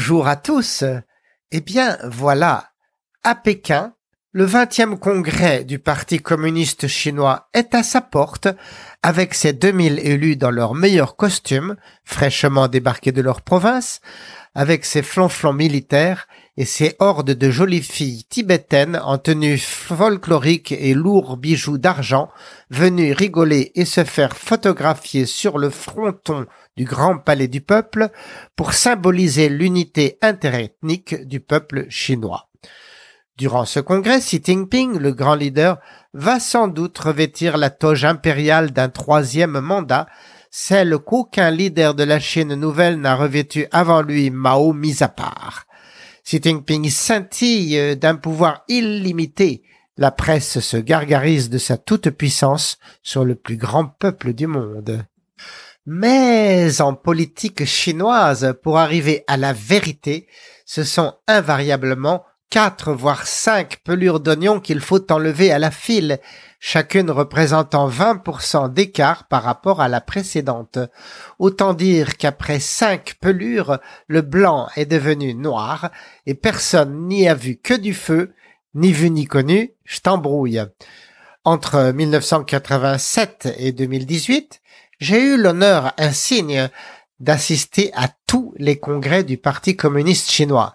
Bonjour à tous. Eh bien, voilà. À Pékin, le 20e congrès du Parti communiste chinois est à sa porte, avec ses 2000 élus dans leurs meilleurs costumes, fraîchement débarqués de leur province, avec ses flanflons militaires et ses hordes de jolies filles tibétaines en tenue folklorique et lourds bijoux d'argent, venues rigoler et se faire photographier sur le fronton du grand palais du peuple pour symboliser l'unité interethnique du peuple chinois. Durant ce congrès, Xi Jinping, le grand leader, va sans doute revêtir la toge impériale d'un troisième mandat, celle qu'aucun leader de la Chine nouvelle n'a revêtue avant lui, Mao mis à part. Xi Jinping scintille d'un pouvoir illimité. La presse se gargarise de sa toute-puissance sur le plus grand peuple du monde. Mais en politique chinoise, pour arriver à la vérité, ce sont invariablement quatre voire cinq pelures d'oignons qu'il faut enlever à la file, chacune représentant 20% d'écart par rapport à la précédente. Autant dire qu'après cinq pelures, le blanc est devenu noir, et personne n'y a vu que du feu, ni vu ni connu, je t'embrouille. Entre 1987 et 2018, j'ai eu l'honneur insigne d'assister à tous les congrès du Parti communiste chinois.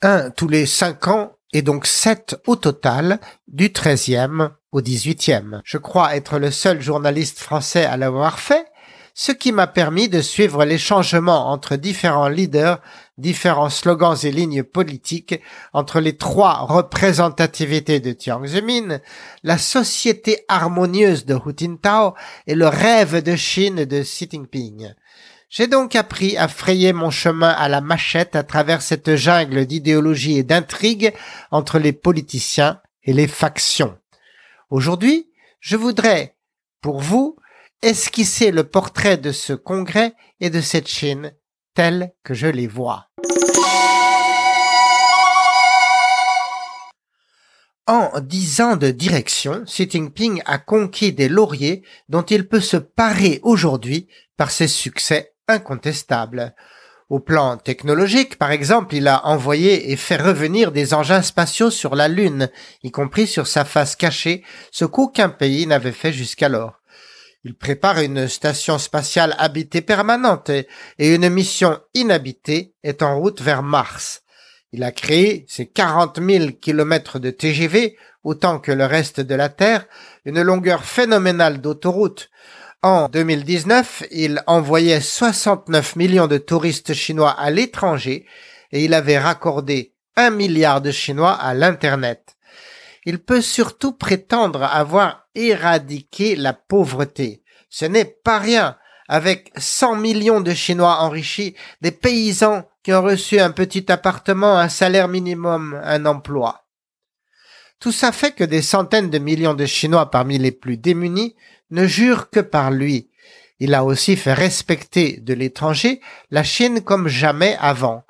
Un tous les cinq ans et donc sept au total du 13e au 18e. Je crois être le seul journaliste français à l'avoir fait, ce qui m'a permis de suivre les changements entre différents leaders, différents slogans et lignes politiques, entre les trois représentativités de Jiang la société harmonieuse de Hu Jintao et le rêve de Chine de Xi Jinping. J'ai donc appris à frayer mon chemin à la machette à travers cette jungle d'idéologie et d'intrigues entre les politiciens et les factions. Aujourd'hui, je voudrais, pour vous, esquisser le portrait de ce congrès et de cette Chine tel que je les vois. En dix ans de direction, Xi Jinping a conquis des lauriers dont il peut se parer aujourd'hui par ses succès incontestables. Au plan technologique, par exemple, il a envoyé et fait revenir des engins spatiaux sur la Lune, y compris sur sa face cachée, ce qu'aucun pays n'avait fait jusqu'alors. Il prépare une station spatiale habitée permanente et une mission inhabitée est en route vers Mars. Il a créé ses 40 000 kilomètres de TGV, autant que le reste de la Terre, une longueur phénoménale d'autoroutes. En 2019, il envoyait 69 millions de touristes chinois à l'étranger et il avait raccordé un milliard de Chinois à l'Internet. Il peut surtout prétendre avoir éradiqué la pauvreté. Ce n'est pas rien. Avec 100 millions de Chinois enrichis, des paysans qui ont reçu un petit appartement, un salaire minimum, un emploi. Tout ça fait que des centaines de millions de Chinois parmi les plus démunis ne jurent que par lui. Il a aussi fait respecter de l'étranger la Chine comme jamais avant.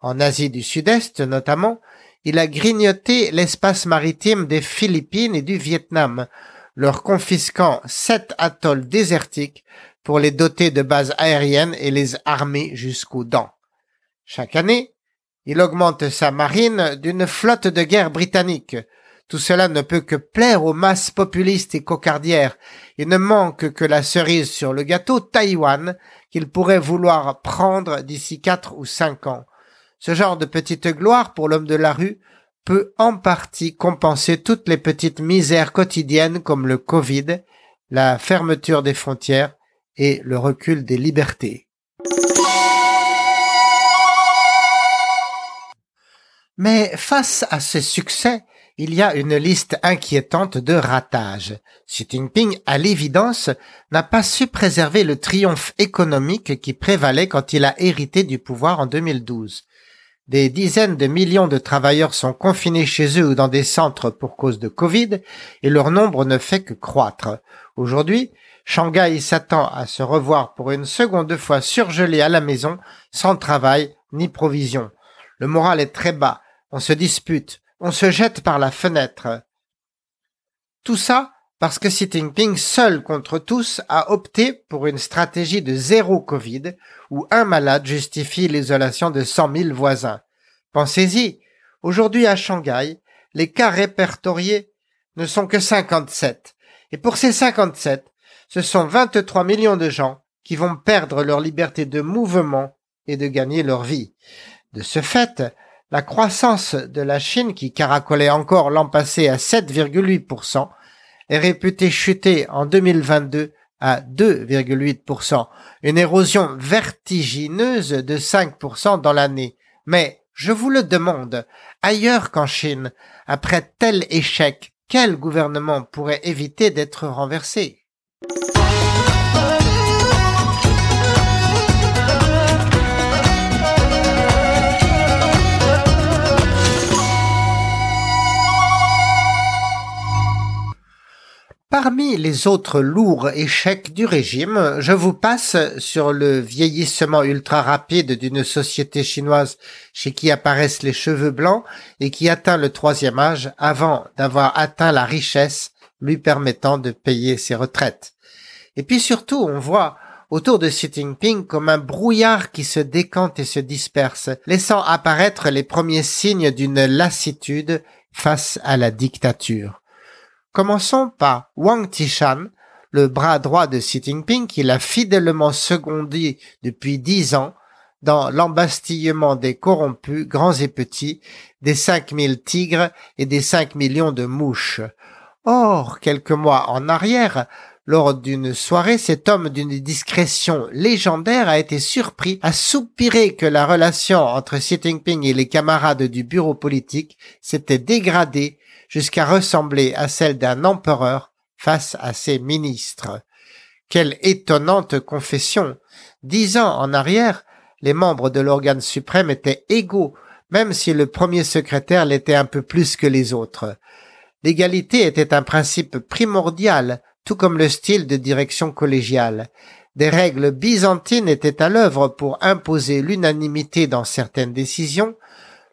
En Asie du Sud-Est notamment, il a grignoté l'espace maritime des Philippines et du Vietnam, leur confisquant sept atolls désertiques pour les doter de bases aériennes et les armer jusqu'aux dents. Chaque année, il augmente sa marine d'une flotte de guerre britannique. Tout cela ne peut que plaire aux masses populistes et cocardières. Il ne manque que la cerise sur le gâteau Taïwan qu'il pourrait vouloir prendre d'ici quatre ou cinq ans. Ce genre de petite gloire pour l'homme de la rue peut en partie compenser toutes les petites misères quotidiennes comme le Covid, la fermeture des frontières et le recul des libertés. Mais face à ce succès, il y a une liste inquiétante de ratages. Xi Jinping, à l'évidence, n'a pas su préserver le triomphe économique qui prévalait quand il a hérité du pouvoir en 2012. Des dizaines de millions de travailleurs sont confinés chez eux ou dans des centres pour cause de Covid et leur nombre ne fait que croître. Aujourd'hui, Shanghai s'attend à se revoir pour une seconde fois surgelé à la maison, sans travail ni provision. Le moral est très bas, on se dispute, on se jette par la fenêtre. Tout ça parce que Xi Jinping, seul contre tous, a opté pour une stratégie de zéro Covid, où un malade justifie l'isolation de 100 000 voisins. Pensez-y, aujourd'hui à Shanghai, les cas répertoriés ne sont que 57. Et pour ces 57, ce sont 23 millions de gens qui vont perdre leur liberté de mouvement et de gagner leur vie. De ce fait, la croissance de la Chine, qui caracolait encore l'an passé à 7,8%, est réputée chuter en 2022 à 2,8%, une érosion vertigineuse de 5% dans l'année. Mais, je vous le demande, ailleurs qu'en Chine, après tel échec, quel gouvernement pourrait éviter d'être renversé? Parmi les autres lourds échecs du régime, je vous passe sur le vieillissement ultra rapide d'une société chinoise chez qui apparaissent les cheveux blancs et qui atteint le troisième âge avant d'avoir atteint la richesse lui permettant de payer ses retraites. Et puis surtout, on voit autour de Xi Jinping comme un brouillard qui se décante et se disperse, laissant apparaître les premiers signes d'une lassitude face à la dictature. Commençons par Wang Tishan, le bras droit de Xi Jinping qu'il a fidèlement secondé depuis dix ans dans l'embastillement des corrompus, grands et petits, des cinq mille tigres et des cinq millions de mouches. Or, quelques mois en arrière, lors d'une soirée, cet homme d'une discrétion légendaire a été surpris à soupirer que la relation entre Xi Jinping et les camarades du bureau politique s'était dégradée jusqu'à ressembler à celle d'un empereur face à ses ministres. Quelle étonnante confession. Dix ans en arrière, les membres de l'organe suprême étaient égaux, même si le premier secrétaire l'était un peu plus que les autres. L'égalité était un principe primordial, tout comme le style de direction collégiale. Des règles byzantines étaient à l'œuvre pour imposer l'unanimité dans certaines décisions,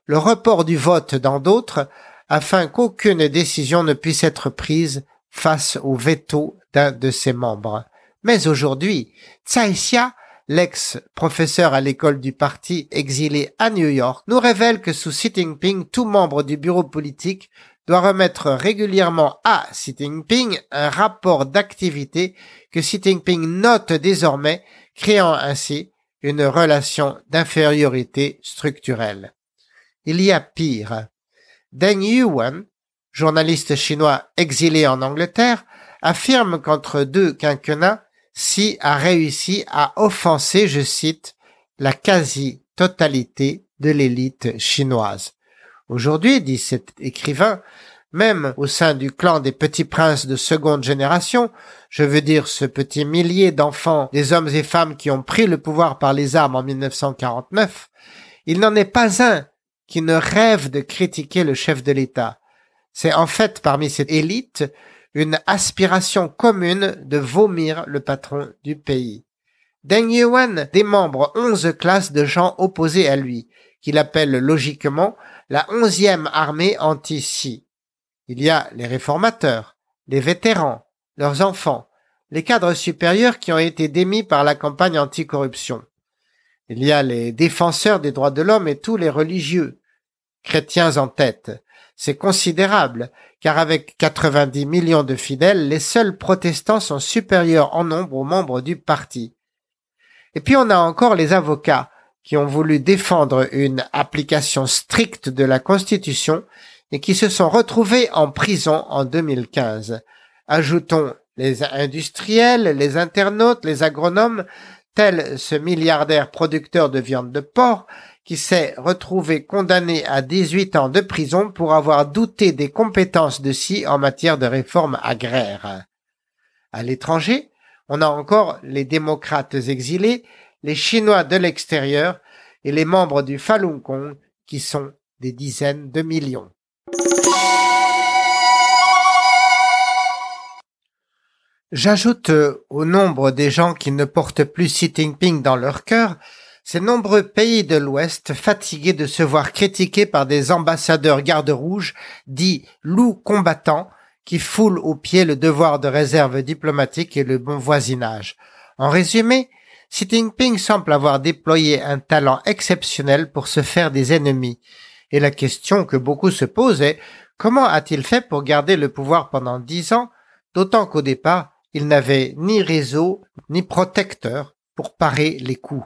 le report du vote dans d'autres, afin qu'aucune décision ne puisse être prise face au veto d'un de ses membres. Mais aujourd'hui, Tsai Xia, l'ex-professeur à l'école du parti exilé à New York, nous révèle que sous Xi Jinping, tout membre du bureau politique doit remettre régulièrement à Xi Jinping un rapport d'activité que Xi Jinping note désormais, créant ainsi une relation d'infériorité structurelle. Il y a pire. Deng Yuan, journaliste chinois exilé en Angleterre, affirme qu'entre deux quinquennats, Xi a réussi à offenser, je cite, la quasi-totalité de l'élite chinoise. Aujourd'hui, dit cet écrivain, même au sein du clan des petits princes de seconde génération, je veux dire ce petit millier d'enfants, des hommes et femmes qui ont pris le pouvoir par les armes en 1949, il n'en est pas un qui ne rêve de critiquer le chef de l'État. C'est en fait parmi cette élite une aspiration commune de vomir le patron du pays. Deng Yuan démembre onze classes de gens opposés à lui, qu'il appelle logiquement la onzième armée anti-Xi. Il y a les réformateurs, les vétérans, leurs enfants, les cadres supérieurs qui ont été démis par la campagne anticorruption. Il y a les défenseurs des droits de l'homme et tous les religieux, chrétiens en tête. C'est considérable, car avec 90 millions de fidèles, les seuls protestants sont supérieurs en nombre aux membres du parti. Et puis on a encore les avocats, qui ont voulu défendre une application stricte de la Constitution et qui se sont retrouvés en prison en 2015. Ajoutons les industriels, les internautes, les agronomes, tel ce milliardaire producteur de viande de porc qui s'est retrouvé condamné à 18 ans de prison pour avoir douté des compétences de Si en matière de réforme agraire. À l'étranger, on a encore les démocrates exilés, les Chinois de l'extérieur et les membres du Falun Gong qui sont des dizaines de millions. J'ajoute euh, au nombre des gens qui ne portent plus Xi Jinping dans leur cœur ces nombreux pays de l'Ouest fatigués de se voir critiqués par des ambassadeurs garde-rouges dits loups combattants qui foule aux pieds le devoir de réserve diplomatique et le bon voisinage. En résumé, Xi Jinping semble avoir déployé un talent exceptionnel pour se faire des ennemis. Et la question que beaucoup se posent est comment a-t-il fait pour garder le pouvoir pendant dix ans, d'autant qu'au départ, il n'avait ni réseau ni protecteur pour parer les coups?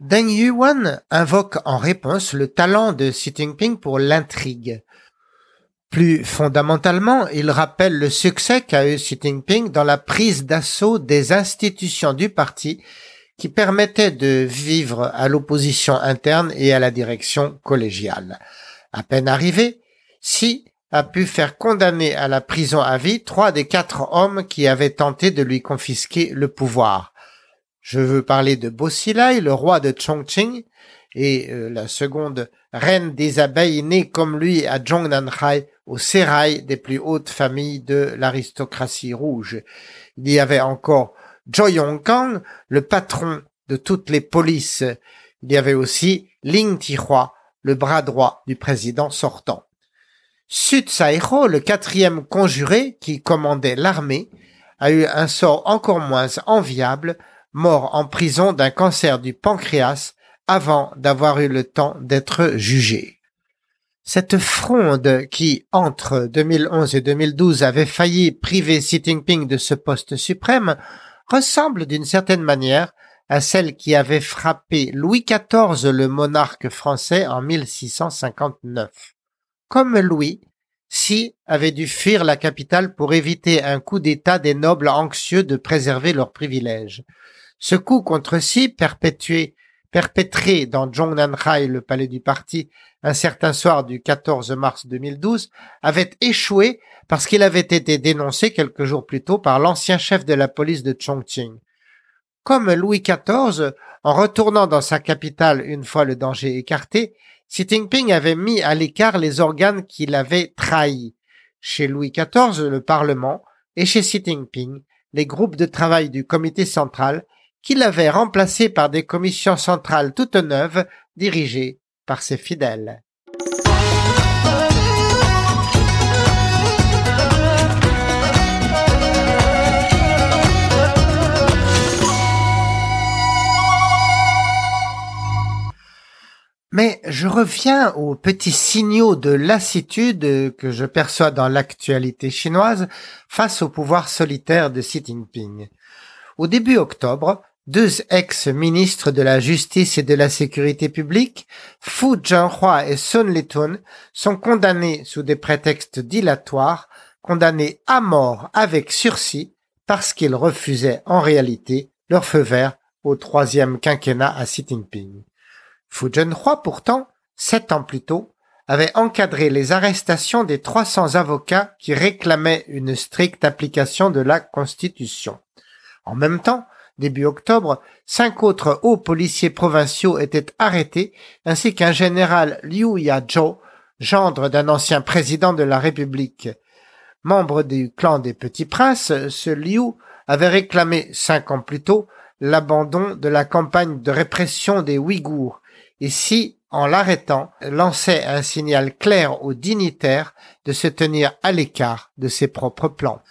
Deng Yuan invoque en réponse le talent de Xi Jinping pour l'intrigue. Plus fondamentalement, il rappelle le succès qu'a eu Xi Jinping dans la prise d'assaut des institutions du parti qui permettait de vivre à l'opposition interne et à la direction collégiale. À peine arrivé, Xi a pu faire condamner à la prison à vie trois des quatre hommes qui avaient tenté de lui confisquer le pouvoir. Je veux parler de Bosilai, le roi de Chongqing, et euh, la seconde reine des abeilles née comme lui à Zhongnanhai, au sérail des plus hautes familles de l'aristocratie rouge. Il y avait encore Zhou Yongkang, le patron de toutes les polices. Il y avait aussi Ling Tihua, le bras droit du président sortant. Su Tsaiho, le quatrième conjuré qui commandait l'armée, a eu un sort encore moins enviable, mort en prison d'un cancer du pancréas avant d'avoir eu le temps d'être jugé. Cette fronde qui, entre 2011 et 2012, avait failli priver Xi Jinping de ce poste suprême, ressemble d'une certaine manière à celle qui avait frappé Louis XIV le monarque français en 1659. Comme Louis, Xi avait dû fuir la capitale pour éviter un coup d'État des nobles anxieux de préserver leurs privilèges. Ce coup contre Xi, perpétué, perpétré dans Zhongnanhai, le palais du parti, un certain soir du 14 mars 2012, avait échoué parce qu'il avait été dénoncé quelques jours plus tôt par l'ancien chef de la police de Chongqing. Comme Louis XIV, en retournant dans sa capitale une fois le danger écarté, Xi Jinping avait mis à l'écart les organes qui l'avaient trahi. Chez Louis XIV, le Parlement, et chez Xi Jinping, les groupes de travail du comité central, qui l'avaient remplacé par des commissions centrales toutes neuves dirigées par ses fidèles. Mais je reviens aux petits signaux de lassitude que je perçois dans l'actualité chinoise face au pouvoir solitaire de Xi Jinping. Au début octobre, deux ex-ministres de la Justice et de la Sécurité publique, Fu Zhenhua et Sun Litun, sont condamnés sous des prétextes dilatoires, condamnés à mort avec sursis parce qu'ils refusaient en réalité leur feu vert au troisième quinquennat à Xi Jinping. Fu Zhenhua, pourtant, sept ans plus tôt, avait encadré les arrestations des 300 avocats qui réclamaient une stricte application de la Constitution. En même temps, début octobre, cinq autres hauts policiers provinciaux étaient arrêtés, ainsi qu'un général Liu Yazhou, gendre d'un ancien président de la République. Membre du clan des Petits Princes, ce Liu avait réclamé cinq ans plus tôt l'abandon de la campagne de répression des Ouïghours et si, en l'arrêtant, lançait un signal clair aux dignitaires de se tenir à l'écart de ses propres plans.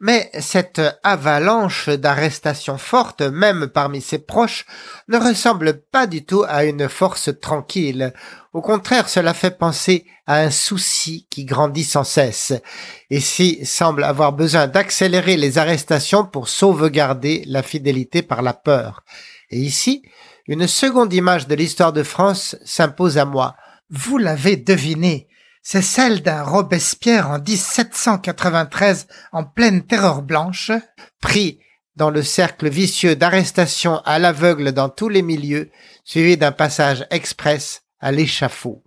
Mais cette avalanche d'arrestations fortes, même parmi ses proches, ne ressemble pas du tout à une force tranquille. Au contraire, cela fait penser à un souci qui grandit sans cesse. Et si semble avoir besoin d'accélérer les arrestations pour sauvegarder la fidélité par la peur. Et ici, une seconde image de l'histoire de France s'impose à moi. Vous l'avez deviné, c'est celle d'un Robespierre en 1793 en pleine terreur blanche, pris dans le cercle vicieux d'arrestation à l'aveugle dans tous les milieux, suivi d'un passage express à l'échafaud.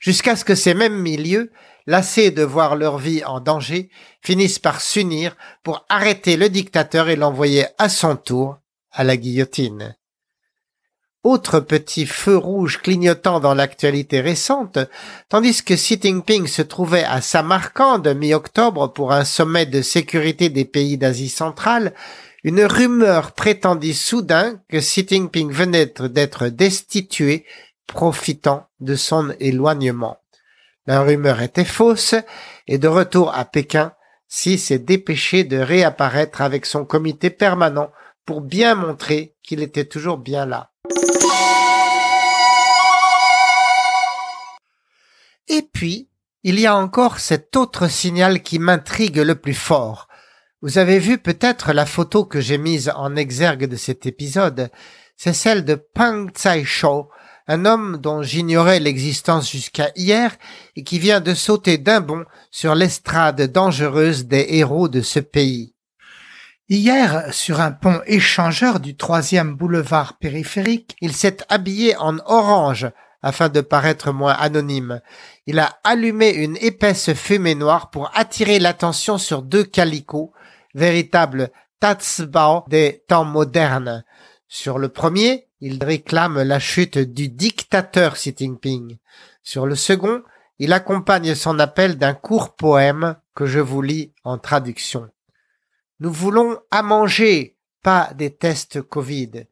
Jusqu'à ce que ces mêmes milieux, lassés de voir leur vie en danger, finissent par s'unir pour arrêter le dictateur et l'envoyer à son tour à la guillotine. Autre petit feu rouge clignotant dans l'actualité récente, tandis que Xi Jinping se trouvait à Samarcande mi-octobre pour un sommet de sécurité des pays d'Asie centrale, une rumeur prétendit soudain que Xi Jinping venait d'être destitué, profitant de son éloignement. La rumeur était fausse, et de retour à Pékin, Xi s'est dépêché de réapparaître avec son comité permanent pour bien montrer qu'il était toujours bien là. Et puis, il y a encore cet autre signal qui m'intrigue le plus fort. Vous avez vu peut-être la photo que j'ai mise en exergue de cet épisode. C'est celle de Pang Tsai Shou, un homme dont j'ignorais l'existence jusqu'à hier et qui vient de sauter d'un bond sur l'estrade dangereuse des héros de ce pays. Hier, sur un pont échangeur du troisième boulevard périphérique, il s'est habillé en orange afin de paraître moins anonyme. Il a allumé une épaisse fumée noire pour attirer l'attention sur deux calicots, véritables tatsbao des temps modernes. Sur le premier, il réclame la chute du dictateur Xi Jinping. Sur le second, il accompagne son appel d'un court poème que je vous lis en traduction. Nous voulons à manger, pas des tests Covid.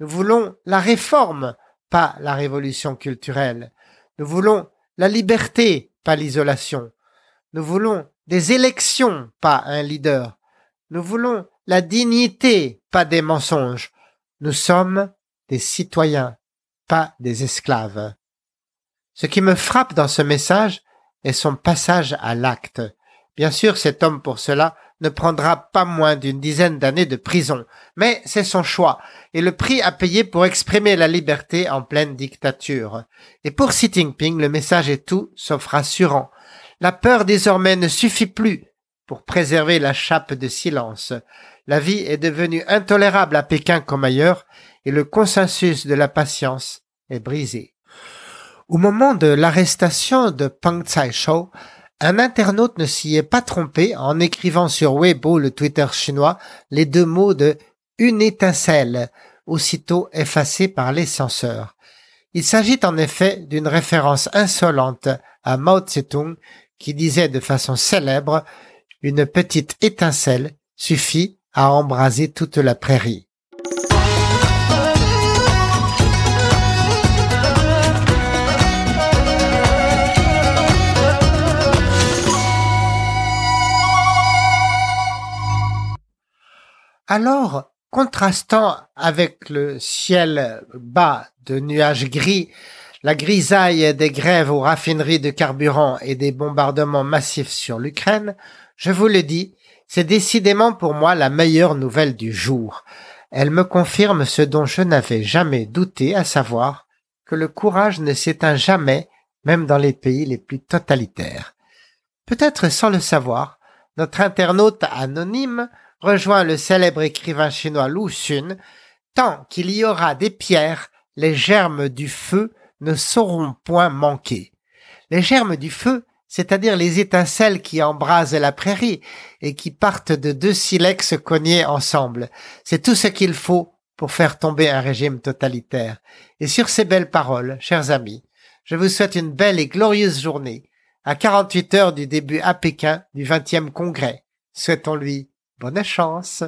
Nous voulons la réforme, pas la révolution culturelle. Nous voulons la liberté, pas l'isolation. Nous voulons des élections, pas un leader. Nous voulons la dignité, pas des mensonges. Nous sommes des citoyens, pas des esclaves. Ce qui me frappe dans ce message est son passage à l'acte. Bien sûr, cet homme pour cela ne prendra pas moins d'une dizaine d'années de prison, mais c'est son choix et le prix à payer pour exprimer la liberté en pleine dictature. Et pour Xi Jinping, le message est tout sauf rassurant. La peur désormais ne suffit plus pour préserver la chape de silence. La vie est devenue intolérable à Pékin comme ailleurs et le consensus de la patience est brisé. Au moment de l'arrestation de Peng un internaute ne s'y est pas trompé en écrivant sur Weibo, le Twitter chinois, les deux mots de une étincelle, aussitôt effacés par les censeurs. Il s'agit en effet d'une référence insolente à Mao Tse-tung qui disait de façon célèbre une petite étincelle suffit à embraser toute la prairie. Alors, contrastant avec le ciel bas de nuages gris, la grisaille des grèves aux raffineries de carburant et des bombardements massifs sur l'Ukraine, je vous le dis, c'est décidément pour moi la meilleure nouvelle du jour. Elle me confirme ce dont je n'avais jamais douté, à savoir que le courage ne s'éteint jamais, même dans les pays les plus totalitaires. Peut-être sans le savoir, notre internaute anonyme rejoint le célèbre écrivain chinois Lu Xun, tant qu'il y aura des pierres, les germes du feu ne sauront point manquer. Les germes du feu, c'est-à-dire les étincelles qui embrasent la prairie et qui partent de deux silex cognés ensemble. C'est tout ce qu'il faut pour faire tomber un régime totalitaire. Et sur ces belles paroles, chers amis, je vous souhaite une belle et glorieuse journée, à 48 heures du début à Pékin du 20e congrès. Souhaitons-lui Bonne chance.